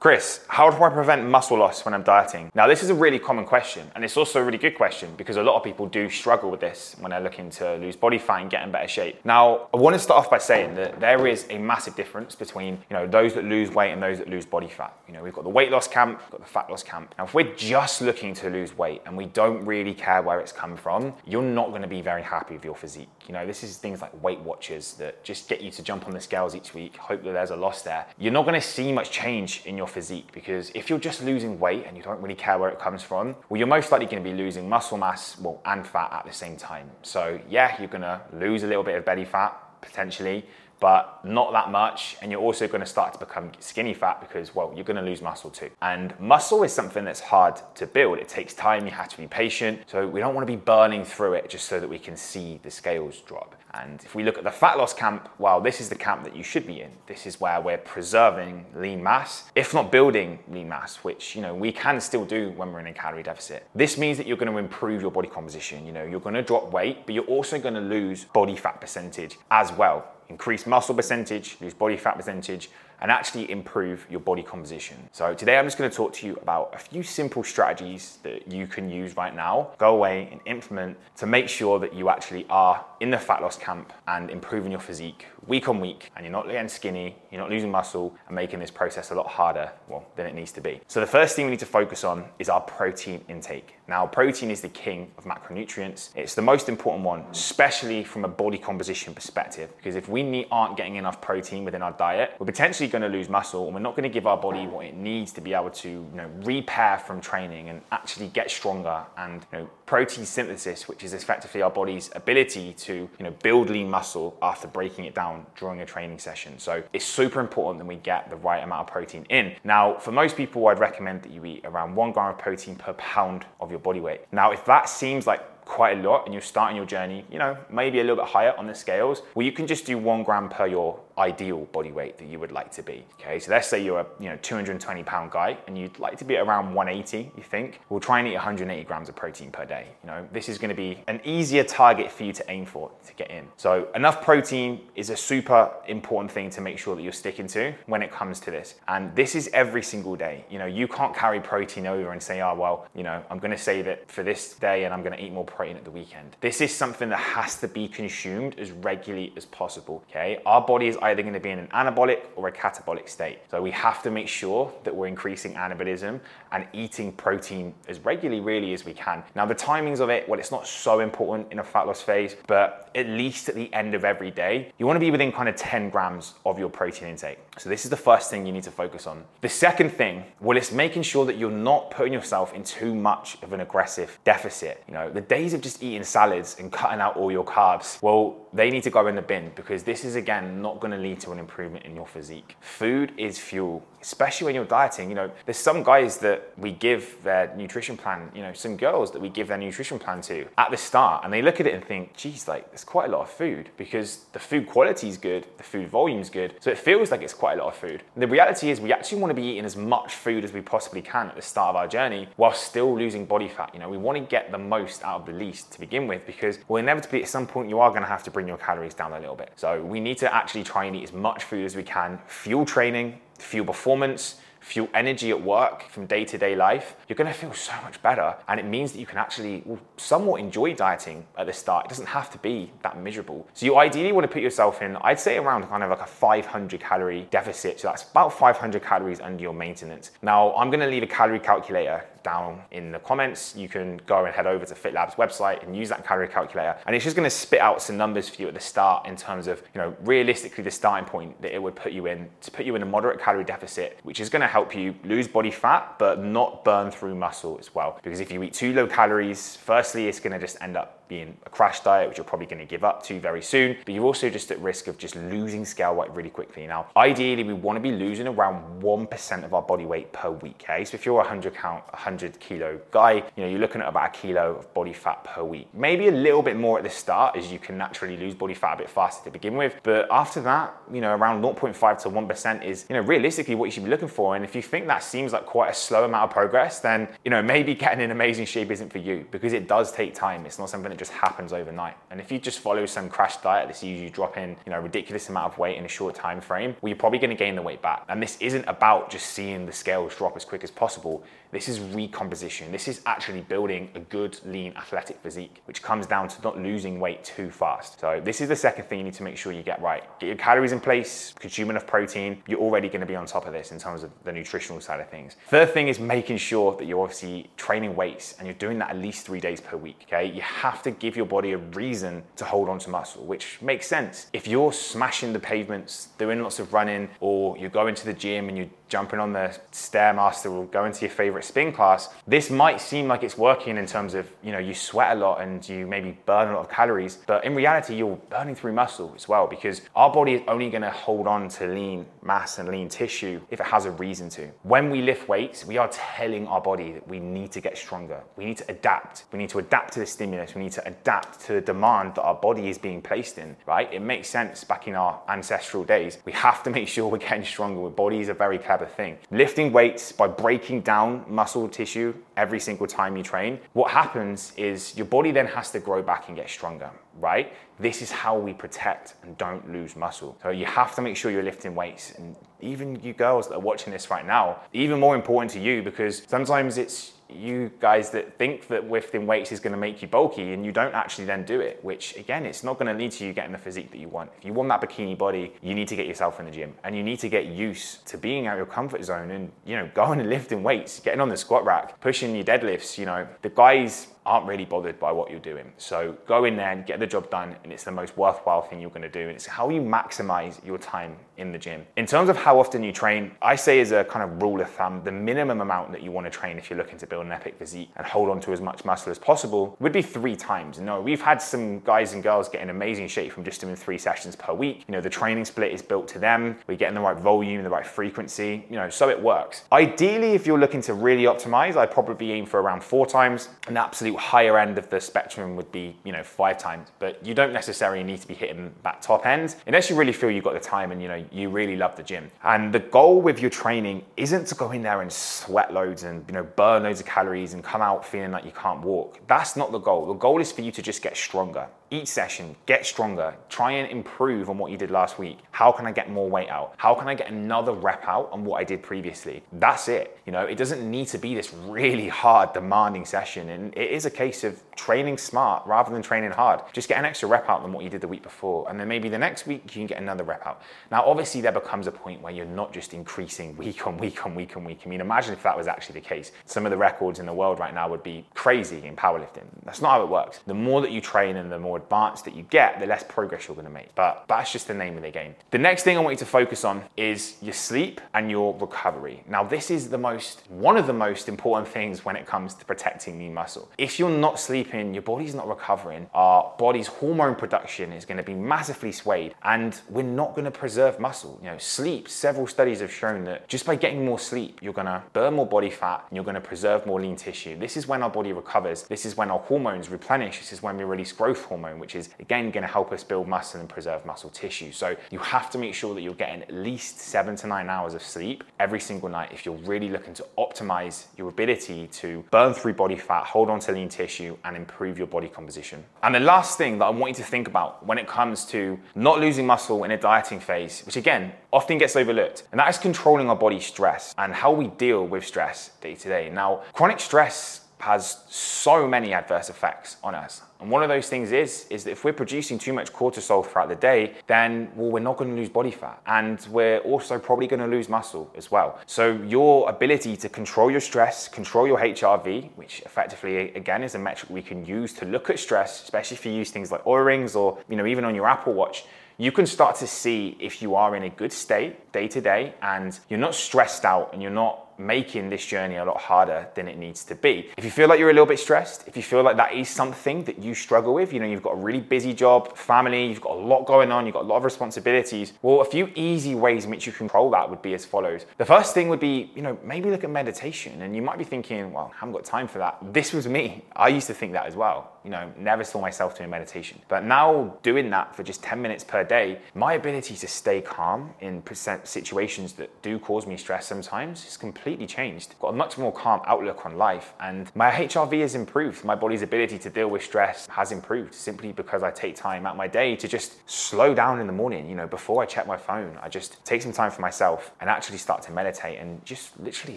Chris, how do I prevent muscle loss when I'm dieting? Now, this is a really common question, and it's also a really good question because a lot of people do struggle with this when they're looking to lose body fat and get in better shape. Now, I want to start off by saying that there is a massive difference between, you know, those that lose weight and those that lose body fat. You know, we've got the weight loss camp, we've got the fat loss camp. Now, if we're just looking to lose weight and we don't really care where it's come from, you're not going to be very happy with your physique. You know, this is things like Weight Watchers that just get you to jump on the scales each week, hope that there's a loss there. You're not going to see much change in your physique because if you're just losing weight and you don't really care where it comes from, well, you're most likely going to be losing muscle mass, well, and fat at the same time. So, yeah, you're going to lose a little bit of belly fat potentially but not that much. And you're also going to start to become skinny fat because, well, you're going to lose muscle too. And muscle is something that's hard to build. It takes time, you have to be patient. So we don't want to be burning through it just so that we can see the scales drop. And if we look at the fat loss camp, well, this is the camp that you should be in. This is where we're preserving lean mass, if not building lean mass, which you know we can still do when we're in a calorie deficit. This means that you're going to improve your body composition. You know, you're going to drop weight, but you're also going to lose body fat percentage as well increase muscle percentage, lose body fat percentage, and actually improve your body composition. So today I'm just gonna to talk to you about a few simple strategies that you can use right now, go away and implement to make sure that you actually are in the fat loss camp and improving your physique week on week and you're not getting skinny, you're not losing muscle and making this process a lot harder, well, than it needs to be. So the first thing we need to focus on is our protein intake. Now, protein is the king of macronutrients. It's the most important one, especially from a body composition perspective, because if we aren't getting enough protein within our diet, we're potentially going to lose muscle and we're not going to give our body what it needs to be able to, you know, repair from training and actually get stronger and, you know, protein synthesis, which is effectively our body's ability to, you know, build lean muscle after breaking it down during a training session. So it's super important that we get the right amount of protein in. Now, for most people, I'd recommend that you eat around one gram of protein per pound of your body weight. Now, if that seems like quite a lot and you're starting your journey, you know, maybe a little bit higher on the scales, well, you can just do one gram per your ideal body weight that you would like to be. Okay, so let's say you're a you know 220 pound guy and you'd like to be around 180. You think we'll try and eat 180 grams of protein per day. You know, this is going to be an easier target for you to aim for to get in. So enough protein is a super important thing to make sure that you're sticking to when it comes to this. And this is every single day. You know, you can't carry protein over and say, oh well, you know, I'm going to save it for this day and I'm going to eat more protein at the weekend. This is something that has to be consumed as regularly as possible. Okay, our body is either going to be in an anabolic or a catabolic state. So we have to make sure that we're increasing anabolism and eating protein as regularly really as we can. Now the timings of it, well, it's not so important in a fat loss phase, but at least at the end of every day, you want to be within kind of 10 grams of your protein intake. So this is the first thing you need to focus on. The second thing, well, it's making sure that you're not putting yourself in too much of an aggressive deficit. You know, the days of just eating salads and cutting out all your carbs, well, they need to go in the bin because this is again not going to lead to an improvement in your physique. Food is fuel, especially when you're dieting. You know, there's some guys that we give their nutrition plan, you know, some girls that we give their nutrition plan to at the start, and they look at it and think, geez, like there's quite a lot of food because the food quality is good, the food volume is good, so it feels like it's quite a lot of food. And the reality is, we actually want to be eating as much food as we possibly can at the start of our journey while still losing body fat. You know, we want to get the most out of the least to begin with because, well, inevitably at some point you are going to have to bring your calories down a little bit. So we need to actually try and eat as much food as we can, fuel training, fuel performance, fuel energy at work from day to day life, you're gonna feel so much better. And it means that you can actually well, somewhat enjoy dieting at the start. It doesn't have to be that miserable. So you ideally wanna put yourself in, I'd say around kind of like a 500 calorie deficit. So that's about 500 calories under your maintenance. Now, I'm gonna leave a calorie calculator down in the comments. You can go and head over to FitLab's website and use that calorie calculator. And it's just gonna spit out some numbers for you at the start in terms of, you know, realistically the starting point that it would put you in to put you in a moderate calorie deficit, which is gonna help you lose body fat, but not burn through muscle as well. Because if you eat too low calories, firstly, it's gonna just end up being a crash diet, which you're probably going to give up to very soon, but you're also just at risk of just losing scale weight really quickly. Now, ideally, we want to be losing around 1% of our body weight per week. Okay, so if you're a 100 count, 100 kilo guy, you know, you're looking at about a kilo of body fat per week. Maybe a little bit more at the start as you can naturally lose body fat a bit faster to begin with, but after that, you know, around 0.5 to 1% is, you know, realistically what you should be looking for. And if you think that seems like quite a slow amount of progress, then you know maybe getting in amazing shape isn't for you because it does take time. It's not something that just happens overnight. And if you just follow some crash diet that sees you drop in, you know, ridiculous amount of weight in a short time frame, well, you're probably going to gain the weight back. And this isn't about just seeing the scales drop as quick as possible. This is recomposition. This is actually building a good, lean, athletic physique, which comes down to not losing weight too fast. So this is the second thing you need to make sure you get right. Get your calories in place, consume enough protein. You're already going to be on top of this in terms of the nutritional side of things. Third thing is making sure that you're obviously training weights and you're doing that at least three days per week. Okay, you have to give your body a reason to hold on to muscle, which makes sense. If you're smashing the pavements, doing lots of running, or you're going to the gym and you're jumping on the stairmaster or going to your favorite spin class this might seem like it's working in terms of you know you sweat a lot and you maybe burn a lot of calories but in reality you're burning through muscle as well because our body is only going to hold on to lean mass and lean tissue if it has a reason to. When we lift weights we are telling our body that we need to get stronger. We need to adapt. We need to adapt to the stimulus. We need to adapt to the demand that our body is being placed in right? It makes sense back in our ancestral days. We have to make sure we're getting stronger. Our bodies are a very clever thing. Lifting weights by breaking down muscle tissue every single time you train, what happens is your body then has to grow back and get stronger, right? This is how we protect and don't lose muscle. So you have to make sure you're lifting weights. And even you girls that are watching this right now, even more important to you because sometimes it's you guys that think that lifting weights is going to make you bulky and you don't actually then do it, which again, it's not going to lead to you getting the physique that you want. If you want that bikini body, you need to get yourself in the gym and you need to get used to being out your comfort zone and, you know, going and lifting weights, getting on the squat rack, pushing your deadlifts. You know, the guys aren't really bothered by what you're doing. So go in there and get the job done, and it's the most worthwhile thing you're gonna do. And it's how you maximize your time in the gym. In terms of how often you train, I say as a kind of rule of thumb, the minimum amount that you wanna train if you're looking to build an epic physique and hold on to as much muscle as possible would be three times. no, we've had some guys and girls get in amazing shape from just doing three sessions per week. You know, the training split is built to them. We're getting the right volume, the right frequency, you know, so it works. Ideally, if you're looking to really optimize, I'd probably aim for around four times. An absolute higher end of the spectrum would be, you know, five times, but you don't necessarily need to be hitting that top end unless you really feel you've got the time and, you know, you really love the gym. And the goal with your training isn't to go in there and sweat loads and, you know, burn loads of calories and come out feeling like you can't walk. That's not the goal. The goal is for you to just get stronger each session, get stronger, try and improve on what you did last week. How can I get more weight out? How can I get another rep out on what I did previously? That's it. You know, it doesn't need to be this really hard, demanding session. And it is a case of training smart rather than training hard. Just get an extra rep out than what you did the week before. And then maybe the next week you can get another rep out. Now, obviously, there becomes a point where you're not just increasing week on week on week on week. I mean, imagine if that was actually the case. Some of the records in the world right now would be crazy in powerlifting. That's not how it works. The more that you train and the more advanced that you get, the less progress you're going to make. But that's just the name of the game. The next thing I want you to focus on is your sleep and your recovery. Now, this is the most, one of the most important things when it comes to protecting the muscle. If you're not sleeping, your body's not recovering, our body's hormone production is going to be massively swayed, and we're not going to preserve muscle. You know, sleep, several studies have shown that just by getting more sleep, you're going to burn more body fat and you're going to preserve more lean tissue. This is when our body recovers. This is when our hormones replenish. This is when we release growth hormone, which is again going to help us build muscle and preserve muscle tissue. So you have to make sure that you're getting at least seven to nine hours of sleep every single night if you're really looking to optimize your ability to burn through body fat, hold on to lean tissue, and improve your body composition. And the last thing that I want you to think about when it comes to not losing muscle in a dieting phase, which again often gets overlooked, and that is controlling our body stress and how we deal with stress day to day. Now, chronic stress has so many adverse effects on us. And one of those things is, is that if we're producing too much cortisol throughout the day, then well, we're not going to lose body fat. And we're also probably going to lose muscle as well. So your ability to control your stress, control your HRV, which effectively again is a metric we can use to look at stress, especially if you use things like Oura rings or you know even on your Apple Watch, you can start to see if you are in a good state day to day and you're not stressed out and you're not making this journey a lot harder than it needs to be. If you feel like you're a little bit stressed, if you feel like that is something that you struggle with, you know, you've got a really busy job, family, you've got a lot going on, you've got a lot of responsibilities, well, a few easy ways in which you control that would be as follows. The first thing would be, you know, maybe look at meditation. And you might be thinking, well, I haven't got time for that. This was me. I used to think that as well. You know, never saw myself doing meditation. But now doing that for just 10 minutes per day, my ability to stay calm in situations that do cause me stress sometimes has completely changed. Got a much more calm outlook on life and my HRV has improved. My body's ability to deal with stress has improved simply because I take time out my day to just slow down in the morning. You know, before I check my phone, I just take some time for myself and actually start to meditate and just literally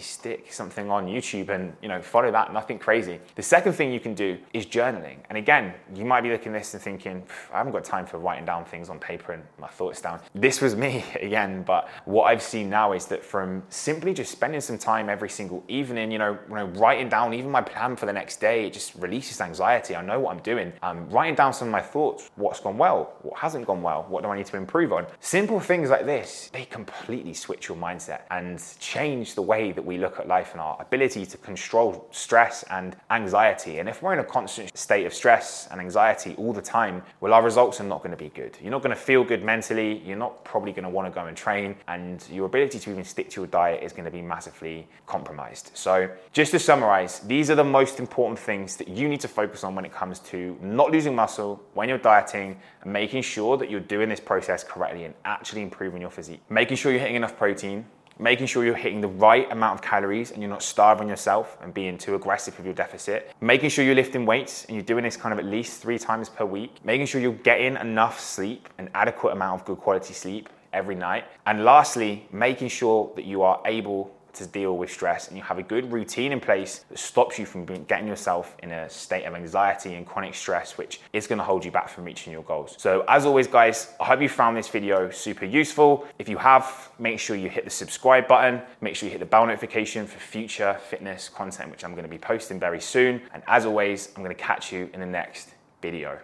stick something on YouTube and, you know, follow that, nothing crazy. The second thing you can do is journaling. And again, you might be looking at this and thinking, I haven't got time for writing down things on paper and my thoughts down. This was me again, but what I've seen now is that from simply just spending some time every single evening, you know, you know writing down even my plan for the next day, it just releases anxiety. I know what I'm doing. I'm writing down some of my thoughts, what's gone well, what hasn't gone well, what do I need to improve on. Simple things like this, they completely switch your mindset and change the way that we look at life and our ability to control stress and anxiety. And if we're in a constant state of stress and anxiety all the time, well, our results are not going to be good. You're not going to feel good mentally. You're not probably going to want to go and train, and your ability to even stick to your diet is going to be massively compromised. So, just to summarize, these are the most important things that you need to focus on when it comes to not losing muscle when you're dieting and making sure that you're doing this process correctly and actually improving your physique. Making sure you're hitting enough protein, making sure you're hitting the right amount of calories and you're not starving yourself and being too aggressive with your deficit, making sure you're lifting weights and you're doing this kind of at least three times per week, making sure you're getting enough sleep, an adequate amount of good quality sleep every night, and lastly, making sure that you are able to deal with stress and you have a good routine in place that stops you from getting yourself in a state of anxiety and chronic stress, which is to hold you back from reaching your goals. So, as always, guys, I hope you found this video super useful. If you have, make sure you hit the subscribe button, make sure you hit the bell notification for future fitness content, which I'm to be posting very soon. And as always, I'm to catch you in the next video.